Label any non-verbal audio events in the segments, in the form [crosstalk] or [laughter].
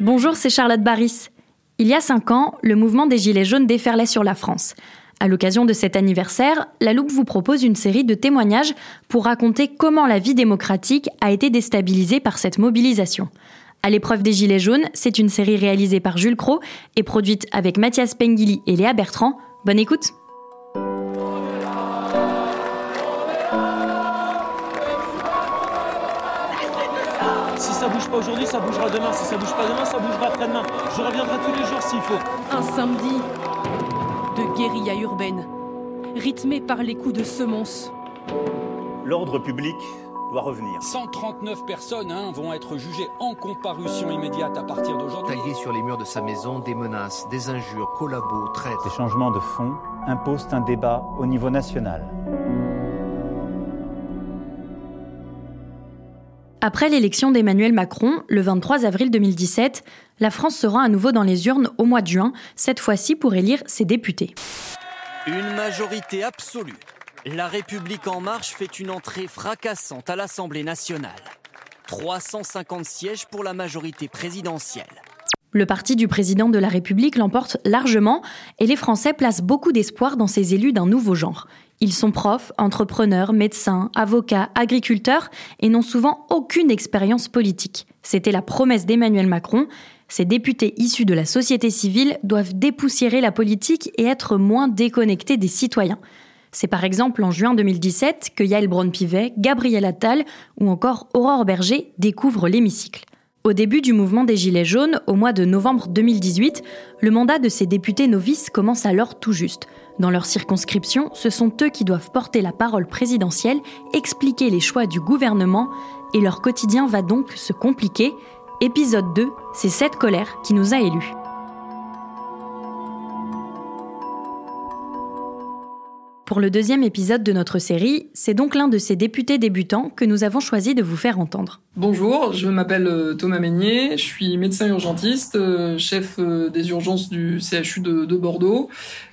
Bonjour, c'est Charlotte Baris. Il y a cinq ans, le mouvement des Gilets jaunes déferlait sur la France. À l'occasion de cet anniversaire, La Loupe vous propose une série de témoignages pour raconter comment la vie démocratique a été déstabilisée par cette mobilisation. À l'épreuve des Gilets jaunes, c'est une série réalisée par Jules Cro et produite avec Mathias Pengili et Léa Bertrand. Bonne écoute! Pas aujourd'hui, ça bougera demain. Si ça bouge pas demain, ça bougera après-demain. Je reviendrai tous les jours s'il faut. Un samedi de guérilla urbaine, rythmé par les coups de semonce. L'ordre public doit revenir. 139 personnes hein, vont être jugées en comparution immédiate à partir d'aujourd'hui. Taillé sur les murs de sa maison, des menaces, des injures, collabos, traites. Ces changements de fond imposent un débat au niveau national. Après l'élection d'Emmanuel Macron, le 23 avril 2017, la France se rend à nouveau dans les urnes au mois de juin, cette fois-ci pour élire ses députés. Une majorité absolue. La République en marche fait une entrée fracassante à l'Assemblée nationale. 350 sièges pour la majorité présidentielle. Le parti du président de la République l'emporte largement et les Français placent beaucoup d'espoir dans ces élus d'un nouveau genre. Ils sont profs, entrepreneurs, médecins, avocats, agriculteurs et n'ont souvent aucune expérience politique. C'était la promesse d'Emmanuel Macron. Ces députés issus de la société civile doivent dépoussiérer la politique et être moins déconnectés des citoyens. C'est par exemple en juin 2017 que Yael Braun-Pivet, Gabriel Attal ou encore Aurore Berger découvrent l'hémicycle. Au début du mouvement des Gilets jaunes, au mois de novembre 2018, le mandat de ces députés novices commence alors tout juste. Dans leur circonscription, ce sont eux qui doivent porter la parole présidentielle, expliquer les choix du gouvernement, et leur quotidien va donc se compliquer. Épisode 2, c'est cette colère qui nous a élus. Pour le deuxième épisode de notre série, c'est donc l'un de ces députés débutants que nous avons choisi de vous faire entendre. Bonjour, je m'appelle euh, Thomas Meignier, je suis médecin urgentiste, euh, chef euh, des urgences du CHU de, Bordeaux.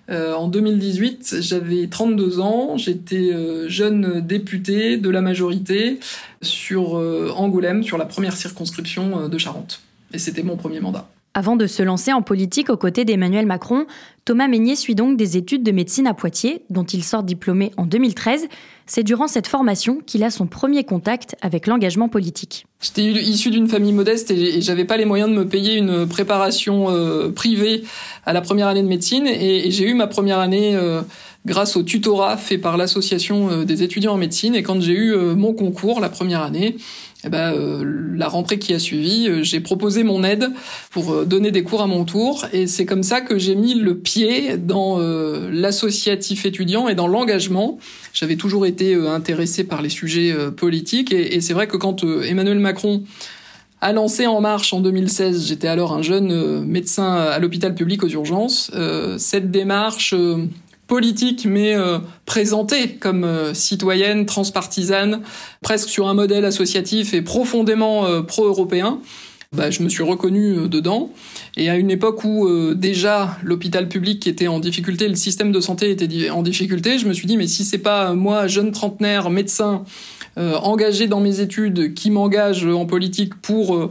En 2018, j'avais 32 ans, j'étais jeune député de la majorité sur Angoulême, sur la première circonscription de Charente. Et c'était mon premier mandat. Avant de se lancer en politique aux côtés d'Emmanuel Macron, Thomas Meignier suit donc des études de médecine à Poitiers, dont il sort diplômé en 2013. C'est durant cette formation qu'il a son premier contact avec l'engagement politique. J'étais issu d'une famille modeste et j'avais pas les moyens de me payer une préparation euh, privée à la première année de médecine et, j'ai eu ma première année euh, grâce au tutorat fait par l'association euh, des étudiants en médecine et quand j'ai eu mon concours la première année, eh ben, euh, la rentrée qui a suivi, euh, j'ai proposé mon aide pour euh, donner des cours à mon tour. Et c'est comme ça que j'ai mis le pied dans l'associatif étudiant et dans l'engagement. J'avais toujours été intéressé par les sujets politiques. Et c'est vrai que quand Emmanuel Macron a lancé En Marche en 2016, j'étais alors un jeune médecin à l'hôpital public aux urgences, cette démarche politique, mais euh, présentée comme euh, citoyenne, transpartisane, presque sur un modèle associatif et profondément euh, pro-européen. Bah, je me suis reconnu dedans. Et à une époque où déjà l'hôpital public était en difficulté, le système de santé était en difficulté, je me suis dit mais si c'est pas moi, jeune trentenaire, médecin, engagé dans mes études, qui m'engage en politique pour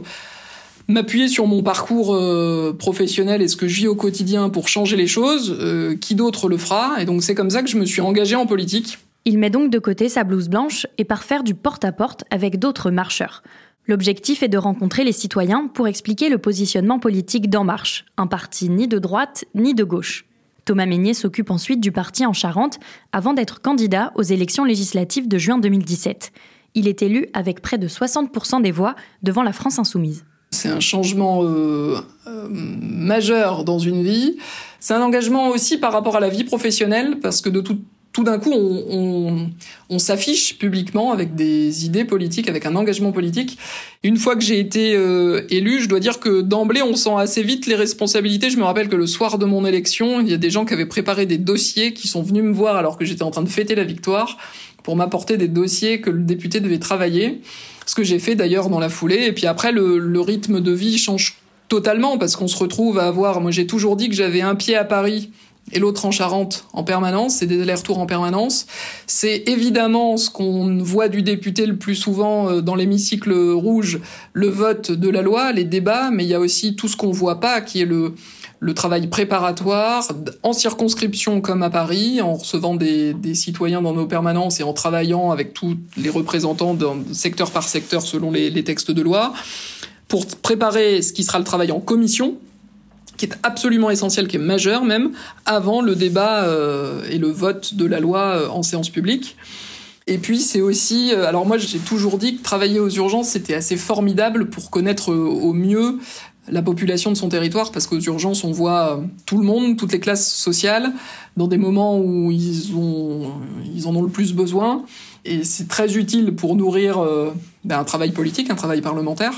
m'appuyer sur mon parcours euh, professionnel et ce que je vis au quotidien pour changer les choses, euh, qui d'autre le fera? Et donc c'est comme ça que je me suis engagé en politique. Il met donc de côté sa blouse blanche et part faire du porte-à-porte avec d'autres marcheurs. L'objectif est de rencontrer les citoyens pour expliquer le positionnement politique d'En Marche, un parti ni de droite ni de gauche. Thomas Meignet s'occupe ensuite du parti en Charente avant d'être candidat aux élections législatives de juin 2017. Il est élu avec près de 60% des voix devant la France insoumise. C'est un changement euh, euh, majeur dans une vie. C'est un engagement aussi par rapport à la vie professionnelle, parce que de tout, tout d'un coup, on, on, on s'affiche publiquement avec des idées politiques, avec un engagement politique. Une fois que j'ai été euh, élu, je dois dire que d'emblée, on sent assez vite les responsabilités. Je me rappelle que le soir de mon élection, il y a des gens qui avaient préparé des dossiers qui sont venus me voir alors que j'étais en train de fêter la victoire pour m'apporter des dossiers que le député devait travailler. Ce que j'ai fait d'ailleurs dans la foulée. Et puis après, le, le rythme de vie change totalement parce qu'on se retrouve à avoir. Moi, j'ai toujours dit que j'avais un pied à Paris et l'autre en Charente en permanence, c'est des allers-retours en permanence. C'est évidemment ce qu'on voit du député le plus souvent euh, dans l'hémicycle rouge, le vote de la loi, les débats, mais il y a aussi tout ce qu'on voit pas, qui est le, le travail préparatoire en circonscription comme à Paris, en recevant des, citoyens dans nos permanences et en travaillant avec tous les représentants secteur par secteur selon les, les textes de loi, pour préparer ce qui sera le travail en commission, qui est absolument essentiel, qui est majeur même, avant le débat euh, et le vote de la loi euh, en séance publique. Et puis c'est aussi, euh, alors moi j'ai toujours dit que travailler aux urgences c'était assez formidable pour connaître au mieux la population de son territoire, parce qu'aux urgences on voit tout le monde, toutes les classes sociales, dans des moments où ils, ont, ils en ont le plus besoin. Et c'est très utile pour nourrir ben, un travail politique, un travail parlementaire.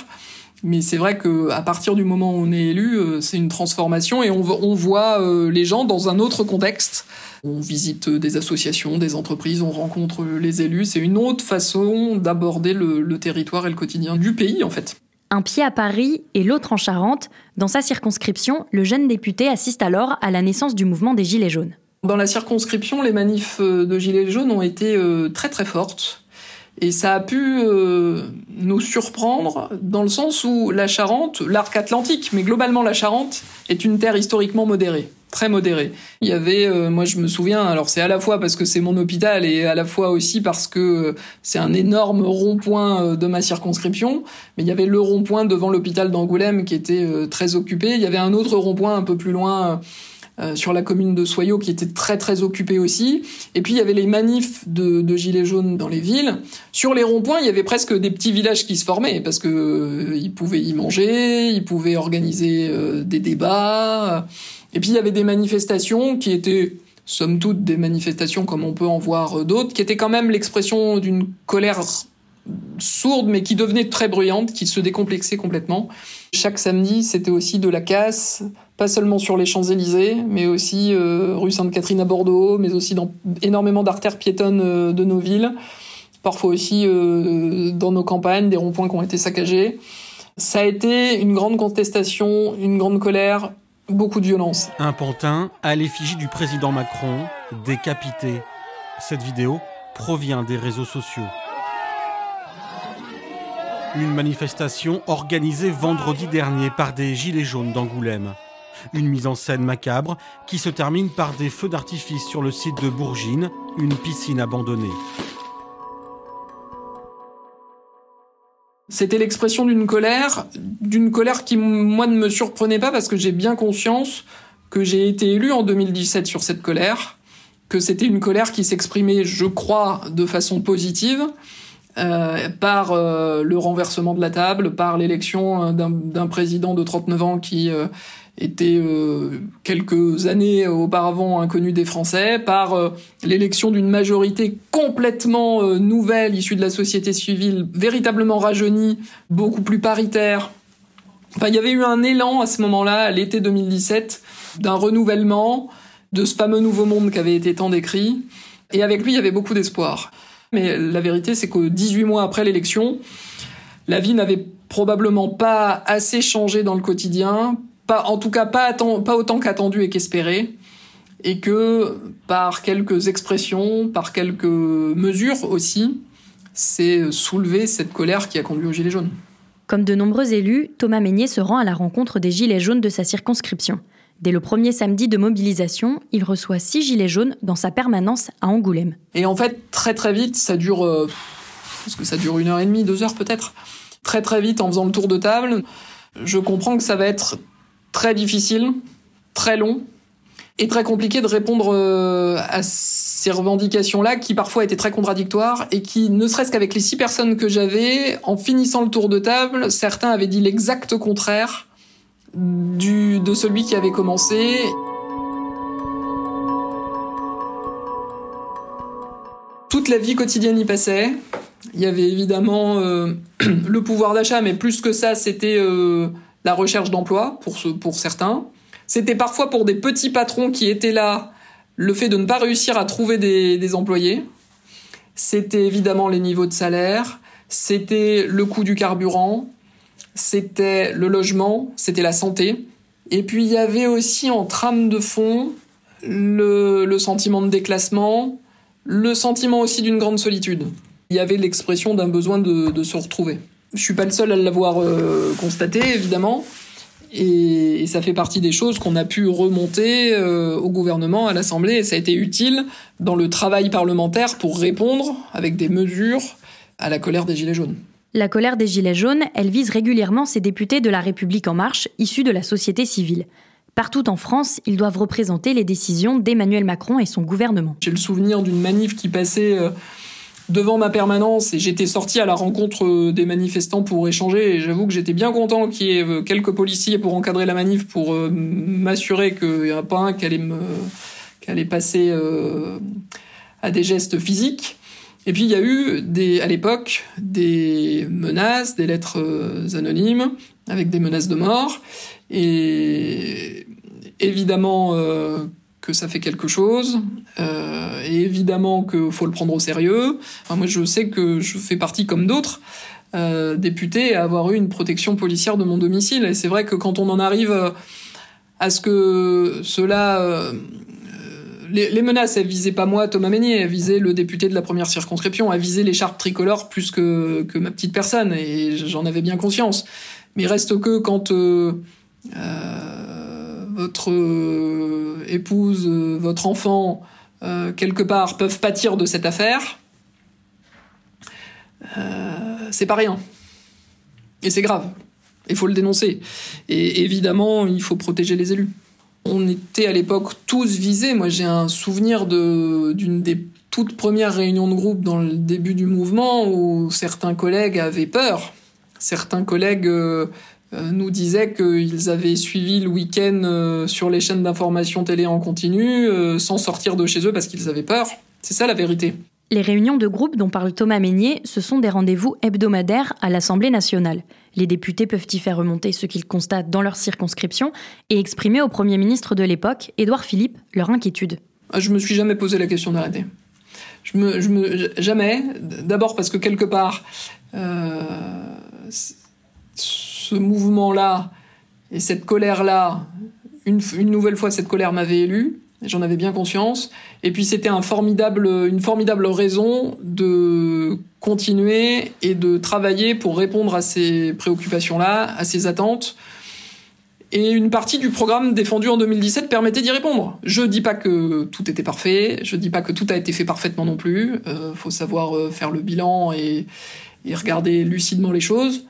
Mais c'est vrai que à partir du moment où on est élu, euh, c'est une transformation et on, voit euh, les gens dans un autre contexte. On visite des associations, des entreprises, on rencontre les élus. C'est une autre façon d'aborder le territoire et le quotidien du pays, en fait. Un pied à Paris et l'autre en Charente. Dans sa circonscription, le jeune député assiste alors à la naissance du mouvement des Gilets jaunes. Dans la circonscription, les manifs de Gilets jaunes ont été euh, très très fortes. Et ça a pu euh, nous surprendre dans le sens où la Charente, l'arc atlantique, mais globalement la Charente, est une terre historiquement modérée, très modérée. Il y avait, euh, moi je me souviens, alors c'est à la fois parce que c'est mon hôpital et à la fois aussi parce que c'est un énorme rond-point euh, de ma circonscription, mais il y avait le rond-point devant l'hôpital d'Angoulême qui était euh, très occupé. Il y avait un autre rond-point un peu plus loin euh, sur la commune de Soyaux qui était très très occupée aussi. Et puis il y avait les manifs de, de gilets jaunes dans les villes. Sur les ronds-points, il y avait presque des petits villages qui se formaient parce que euh, ils pouvaient y manger, ils pouvaient organiser euh, des débats. Et puis il y avait des manifestations qui étaient somme toute des manifestations comme on peut en voir d'autres, qui étaient quand même l'expression d'une colère sourde mais qui devenait très bruyante, qui se décomplexait complètement. Chaque samedi, c'était aussi de la casse, pas seulement sur les Champs-Élysées, mais aussi euh, rue Sainte-Catherine à Bordeaux, mais aussi dans énormément d'artères piétonnes euh, de nos villes, parfois aussi euh, dans nos campagnes, des ronds-points qui ont été saccagés. Ça a été une grande contestation, une grande colère, beaucoup de violence. Un pantin à l'effigie du président Macron, décapité. Cette vidéo provient des réseaux sociaux. Une manifestation organisée vendredi dernier par des Gilets jaunes d'Angoulême. Une mise en scène macabre qui se termine par des feux d'artifice sur le site de Bourgine, une piscine abandonnée. C'était l'expression d'une colère, d'une colère qui, moi, ne me surprenait pas parce que j'ai bien conscience que j'ai été élu en 2017 sur cette colère, que c'était une colère qui s'exprimait, je crois, de façon positive, euh, par euh, le renversement de la table, par l'élection d'un président de 39 ans qui euh, était euh, quelques années auparavant inconnu des Français, par euh, l'élection d'une majorité complètement euh, nouvelle, issue de la société civile, véritablement rajeunie, beaucoup plus paritaire. Enfin, il y avait eu un élan à ce moment-là, à l'été 2017, d'un renouvellement de ce fameux nouveau monde qui avait été tant décrit. Et avec lui, il y avait beaucoup d'espoir. Mais la vérité, c'est que 18 mois après l'élection, la vie n'avait probablement pas assez changé dans le quotidien en tout cas pas, pas autant qu'attendu et qu'espéré, et que par quelques expressions, par quelques mesures aussi, c'est soulever cette colère qui a conduit aux Gilets jaunes. Comme de nombreux élus, Thomas Meignet se rend à la rencontre des Gilets jaunes de sa circonscription. Dès le premier samedi de mobilisation, il reçoit six gilets jaunes dans sa permanence à Angoulême. Et en fait, très très vite, ça dure, euh, parce que ça dure une heure et demie, deux heures peut-être. Très très vite, en faisant le tour de table, je comprends que ça va être très difficile, très long et très compliqué de répondre euh, à ces revendications-là qui parfois étaient très contradictoires et qui, ne serait-ce qu'avec les six personnes que j'avais, en finissant le tour de table, certains avaient dit l'exact contraire de celui qui avait commencé. Toute la vie quotidienne y passait. Il y avait évidemment euh, [clears throat] le pouvoir d'achat, mais plus que ça, c'était euh, la recherche d'emploi pour, pour certains. C'était parfois pour des petits patrons qui étaient là, le fait de ne pas réussir à trouver des, employés. C'était évidemment les niveaux de salaire, c'était le coût du carburant, c'était le logement, c'était la santé. Et puis il y avait aussi en trame de fond le, sentiment de déclassement, le sentiment aussi d'une grande solitude. Il y avait l'expression d'un besoin de, se retrouver. Je suis pas le seul à l'avoir euh, constaté, évidemment. Et, et, ça fait partie des choses qu'on a pu remonter euh, au gouvernement, à l'Assemblée, et ça a été utile dans le travail parlementaire pour répondre avec des mesures à la colère des Gilets jaunes. La colère des Gilets jaunes, elle vise régulièrement ces députés de la République en marche, issus de la société civile. Partout en France, ils doivent représenter les décisions d'Emmanuel Macron et son gouvernement. J'ai le souvenir d'une manif qui passait euh, devant ma permanence et j'étais sorti à la rencontre euh, des manifestants pour échanger et j'avoue que j'étais bien content qu'il y ait euh, quelques policiers pour encadrer la manif pour m'assurer qu'il n'y en a pas un qui allait, me, qui allait passer à des gestes physiques. Et puis il y a eu des, à l'époque des menaces, des lettres anonymes avec des menaces de mort. Et évidemment euh, que ça fait quelque chose, euh, évidemment qu'il faut le prendre au sérieux. Enfin, moi je sais que je fais partie comme d'autres. Euh, députés à avoir eu une protection policière de mon domicile. Et c'est vrai que quand on en arrive à ce que cela euh, les, menaces, elles visaient pas moi, Thomas Meignet, elles visaient le député de la première circonscription, elles visaient l'écharpe tricolore plus que, que ma petite personne, et j'en avais bien conscience. Mais reste que quand euh, euh, votre euh, épouse, votre enfant, euh, quelque part, peuvent pâtir de cette affaire, c'est pas rien. Et c'est grave. Il faut le dénoncer. Et évidemment, il faut protéger les élus. On était à l'époque tous visés. Moi, j'ai un souvenir d'une des toutes premières réunions de groupe dans le début du mouvement où certains collègues avaient peur. Certains collègues euh, nous disaient qu'ils avaient suivi le week-end euh, sur les chaînes d'information télé en continu euh, sans sortir de chez eux parce qu'ils avaient peur. C'est ça la vérité. Les réunions de groupe dont parle Thomas Meignet, ce sont des rendez-vous hebdomadaires à l'Assemblée nationale. Les députés peuvent y faire remonter ce qu'ils constatent dans leur circonscription et exprimer au Premier ministre de l'époque, Édouard Philippe, leur inquiétude. Ah, je me suis jamais posé la question d'arrêter. Je me, je me, jamais. D'abord parce que quelque part, euh, ce mouvement-là et cette colère-là, une, nouvelle fois, cette colère m'avait élu. J'en avais bien conscience. Et puis c'était une formidable raison de continuer et de travailler pour répondre à ces préoccupations-là, à ces attentes. Et une partie du programme défendu en 2017 permettait d'y répondre. Je dis pas que tout était parfait, je dis pas que tout a été fait parfaitement non plus. Euh, faut savoir euh, faire le bilan et regarder lucidement les choses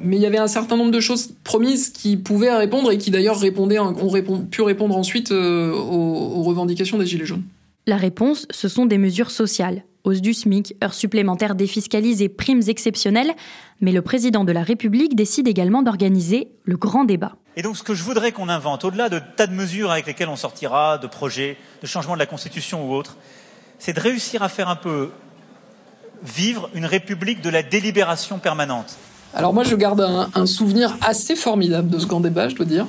mais il y avait un certain nombre de choses promises qui pouvaient répondre et qui d'ailleurs répondaient, ont répond, pu répondre ensuite euh, aux, aux, revendications des Gilets jaunes. La réponse, ce sont des mesures sociales. Hausse du SMIC, heures supplémentaires défiscalisées, primes exceptionnelles. Mais le président de la République décide également d'organiser le grand débat. Et donc ce que je voudrais qu'on invente, au-delà de tas de mesures avec lesquelles on sortira, de projets, de changement de la Constitution ou autre, c'est de réussir à faire un peu vivre une république de la délibération permanente. Alors moi, je garde un, souvenir assez formidable de ce grand débat, je dois dire,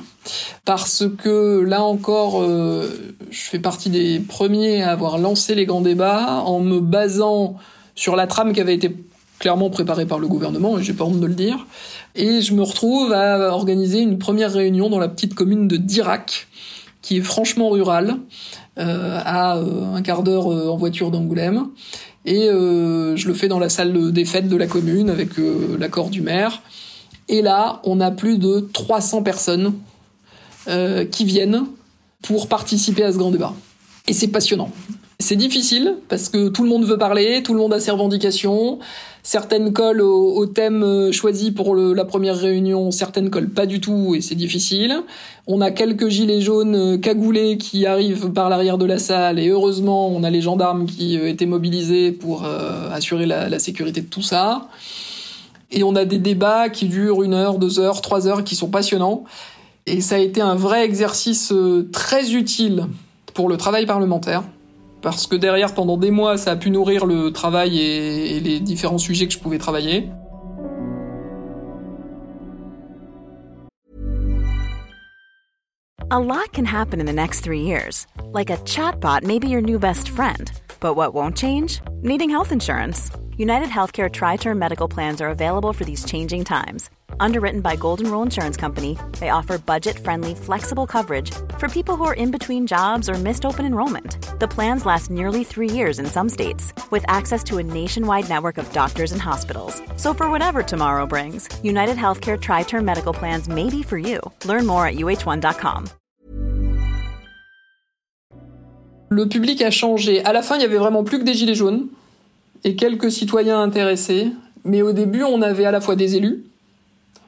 parce que là encore, euh, je fais partie des premiers à avoir lancé les grands débats en me basant sur la trame qui avait été clairement préparée par le gouvernement, et j'ai pas honte de le dire. Et je me retrouve à organiser une première réunion dans la petite commune de Dirac, qui est franchement rurale, euh, à euh, un quart d'heure en voiture d'Angoulême. Et euh, je le fais dans la salle des fêtes de la commune avec euh, l'accord du maire. Et là, on a plus de 300 personnes qui viennent pour participer à ce grand débat. Et c'est passionnant. C'est difficile parce que tout le monde veut parler, tout le monde a ses revendications. Certaines collent au, thème euh, choisi pour la première réunion, certaines collent pas du tout et c'est difficile. On a quelques gilets jaunes euh, cagoulés qui arrivent par l'arrière de la salle et heureusement on a les gendarmes qui euh, étaient mobilisés pour assurer la, la sécurité de tout ça. Et on a des débats qui durent une heure, deux heures, trois heures, qui sont passionnants. Et ça a été un vrai exercice très utile pour le travail parlementaire parce que derrière, pendant des mois, ça a pu nourrir le travail et, et les différents sujets que je pouvais travailler. A lot can happen in the next three years. Like a chatbot may be your new best friend. But what won't change? Needing health insurance. United Healthcare Tri Term Medical Plans are available for these changing times Underwritten by Golden Rule Insurance Company, they offer budget-friendly, flexible coverage for people who are in between jobs or missed open enrollment. The plans last nearly three years in some states, with access to a nationwide network of doctors and hospitals. So for whatever tomorrow brings, United Healthcare Tri-Term Medical Plans may be for you. Learn more at uh1.com. Le public a changé. À la fin, il y avait vraiment plus que des gilets jaunes et quelques citoyens intéressés. Mais au début, on avait à la fois des élus,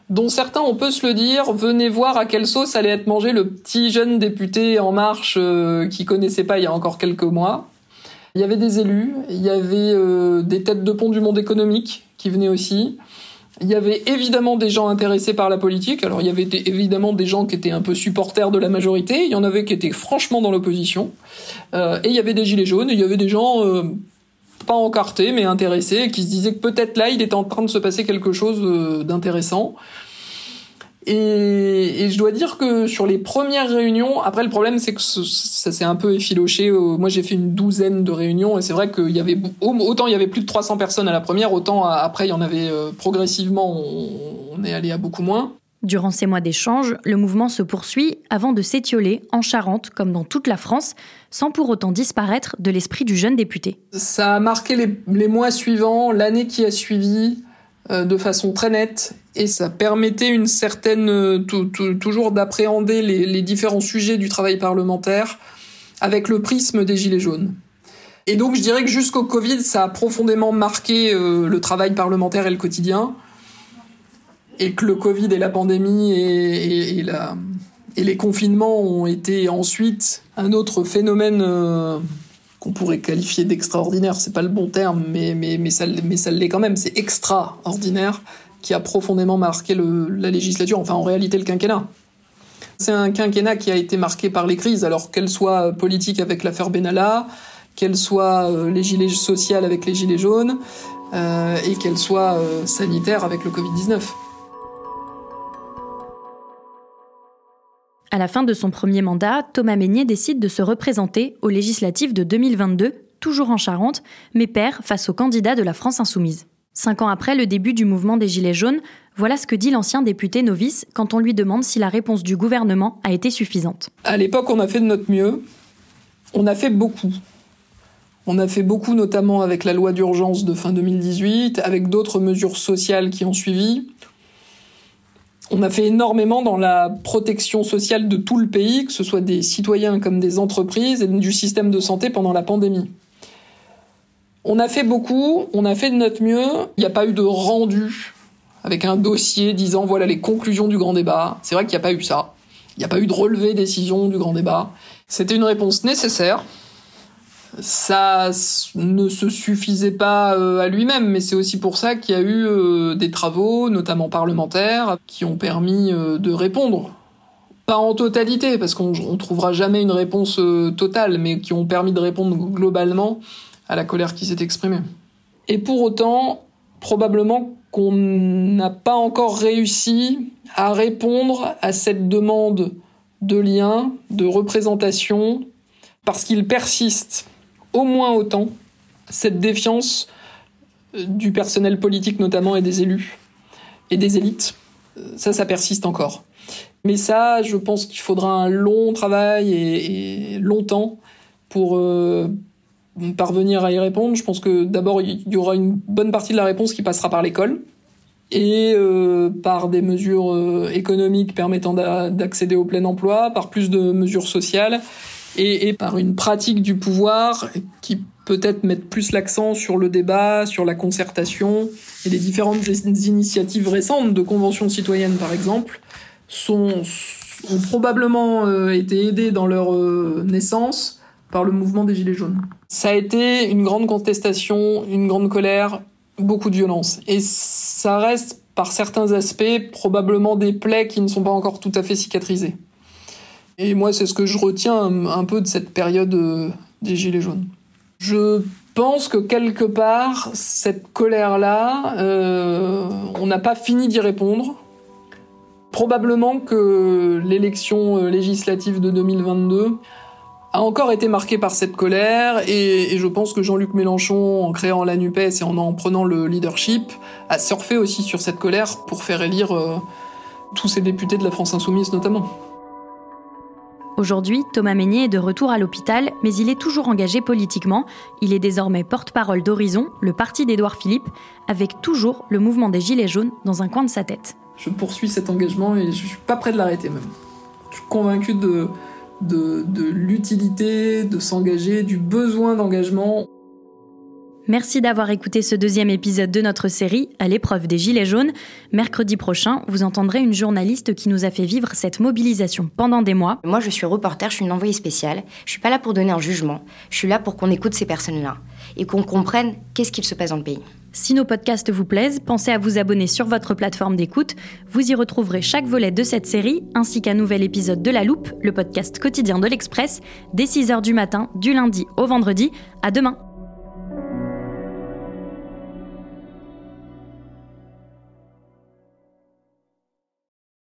dont certains, on peut se le dire, venez voir à quelle sauce allait être mangé le petit jeune député En Marche euh, qui connaissait pas il y a encore quelques mois. Il y avait des élus, il y avait euh, des têtes de pont du monde économique qui venaient aussi. Il y avait évidemment des gens intéressés par la politique. Alors il y avait évidemment des gens qui étaient un peu supporters de la majorité. Il y en avait qui étaient franchement dans l'opposition. Euh, et il y avait des gilets jaunes. Il y avait des gens euh, pas encartés mais intéressés, qui se disaient que peut-être là il était en train de se passer quelque chose euh, d'intéressant. Et, et, je dois dire que sur les premières réunions, après le problème c'est que ça s'est un peu effiloché. Moi j'ai fait une douzaine de réunions et c'est vrai qu'il y avait autant il y avait plus de 300 personnes à la première, autant après il y en avait euh, progressivement. On, est allé à beaucoup moins. Durant ces mois d'échange, le mouvement se poursuit avant de s'étioler en Charente, comme dans toute la France, sans pour autant disparaître de l'esprit du jeune député. Ça a marqué les, mois suivants, l'année qui a suivi, euh, de façon très nette, et ça permettait une certaine euh, toujours d'appréhender les, les différents sujets du travail parlementaire avec le prisme des gilets jaunes. Et donc je dirais que jusqu'au Covid, ça a profondément marqué euh, le travail parlementaire et le quotidien et que le Covid et la pandémie et, les confinements ont été ensuite un autre phénomène euh, qu'on pourrait qualifier d'extraordinaire, c'est pas le bon terme, mais, mais, mais ça, mais ça l'est quand même, c'est extraordinaire, qui a profondément marqué la législature, enfin en réalité le quinquennat. C'est un quinquennat qui a été marqué par les crises, alors qu'elles soient politiques avec l'affaire Benalla, qu'elles soient euh, les gilets sociales avec les gilets jaunes, euh, et qu'elles soient euh, sanitaires avec le Covid-19. À la fin de son premier mandat, Thomas Meignet décide de se représenter aux législatives de 2022, toujours en Charente, mais perd face aux candidats de la France insoumise. Cinq ans après le début du mouvement des Gilets jaunes, voilà ce que dit l'ancien député novice quand on lui demande si la réponse du gouvernement a été suffisante. À l'époque, on a fait de notre mieux. On a fait beaucoup. On a fait beaucoup, notamment avec la loi d'urgence de fin 2018, avec d'autres mesures sociales qui ont suivi. On a fait énormément dans la protection sociale de tout le pays, que ce soit des citoyens comme des entreprises et du système de santé pendant la pandémie. On a fait beaucoup, on a fait de notre mieux. Il n'y a pas eu de rendu avec un dossier disant voilà les conclusions du grand débat. C'est vrai qu'il n'y a pas eu ça. Il n'y a pas eu de relevé décision du grand débat. C'était une réponse nécessaire ça ne se suffisait pas euh, à lui-même, mais c'est aussi pour ça qu'il y a eu euh, des travaux, notamment parlementaires, qui ont permis euh, de répondre. Pas en totalité, parce qu'on ne trouvera jamais une réponse totale, mais qui ont permis de répondre globalement à la colère qui s'est exprimée. Et pour autant, probablement qu'on n'a pas encore réussi à répondre à cette demande de lien, de représentation, parce qu'il persiste au moins autant cette défiance euh, du personnel politique notamment et des élus et des élites. Euh, ça, ça persiste encore. Mais ça, je pense qu'il faudra un long travail et, longtemps pour euh, parvenir à y répondre. Je pense que d'abord, il y aura une bonne partie de la réponse qui passera par l'école. et par des mesures économiques permettant d'accéder au plein emploi, par plus de mesures sociales et, et par une pratique du pouvoir qui peut-être met plus l'accent sur le débat, sur la concertation et les différentes initiatives récentes de conventions citoyennes par exemple sont ont probablement euh, été aidées dans leur naissance par le mouvement des Gilets jaunes. Ça a été une grande contestation, une grande colère, beaucoup de violence. Et ça reste, par certains aspects, probablement des plaies qui ne sont pas encore tout à fait cicatrisées. Et moi, c'est ce que je retiens un, peu de cette période euh, des Gilets jaunes. Je pense que quelque part, cette colère-là, euh, on n'a pas fini d'y répondre. Probablement que l'élection euh, législative de 2022 a encore été marqué par cette colère et, je pense que Jean-Luc Mélenchon, en créant la NUPES et en en prenant le leadership, a surfé aussi sur cette colère pour faire élire tous ces députés de la France insoumise notamment. Aujourd'hui, Thomas Meignet est de retour à l'hôpital, mais il est toujours engagé politiquement. Il est désormais porte-parole d'Horizon, le parti d'Édouard Philippe, avec toujours le mouvement des Gilets jaunes dans un coin de sa tête. Je poursuis cet engagement et je suis pas prêt de l'arrêter même. Je suis convaincu de, l'utilité de s'engager, du besoin d'engagement. Merci d'avoir écouté ce deuxième épisode de notre série À l'épreuve des Gilets jaunes. Mercredi prochain, vous entendrez une journaliste qui nous a fait vivre cette mobilisation pendant des mois. Moi, je suis reporter, je suis une envoyée spéciale. Je suis pas là pour donner un jugement. Je suis là pour qu'on écoute ces personnes-là et qu'on comprenne qu'est-ce qu'il se passe dans le pays. Si nos podcasts vous plaisent, pensez à vous abonner sur votre plateforme d'écoute. Vous y retrouverez chaque volet de cette série, ainsi qu'un nouvel épisode de La Loupe, le podcast quotidien de l'Express, dès 6h du matin, du lundi au vendredi. À demain!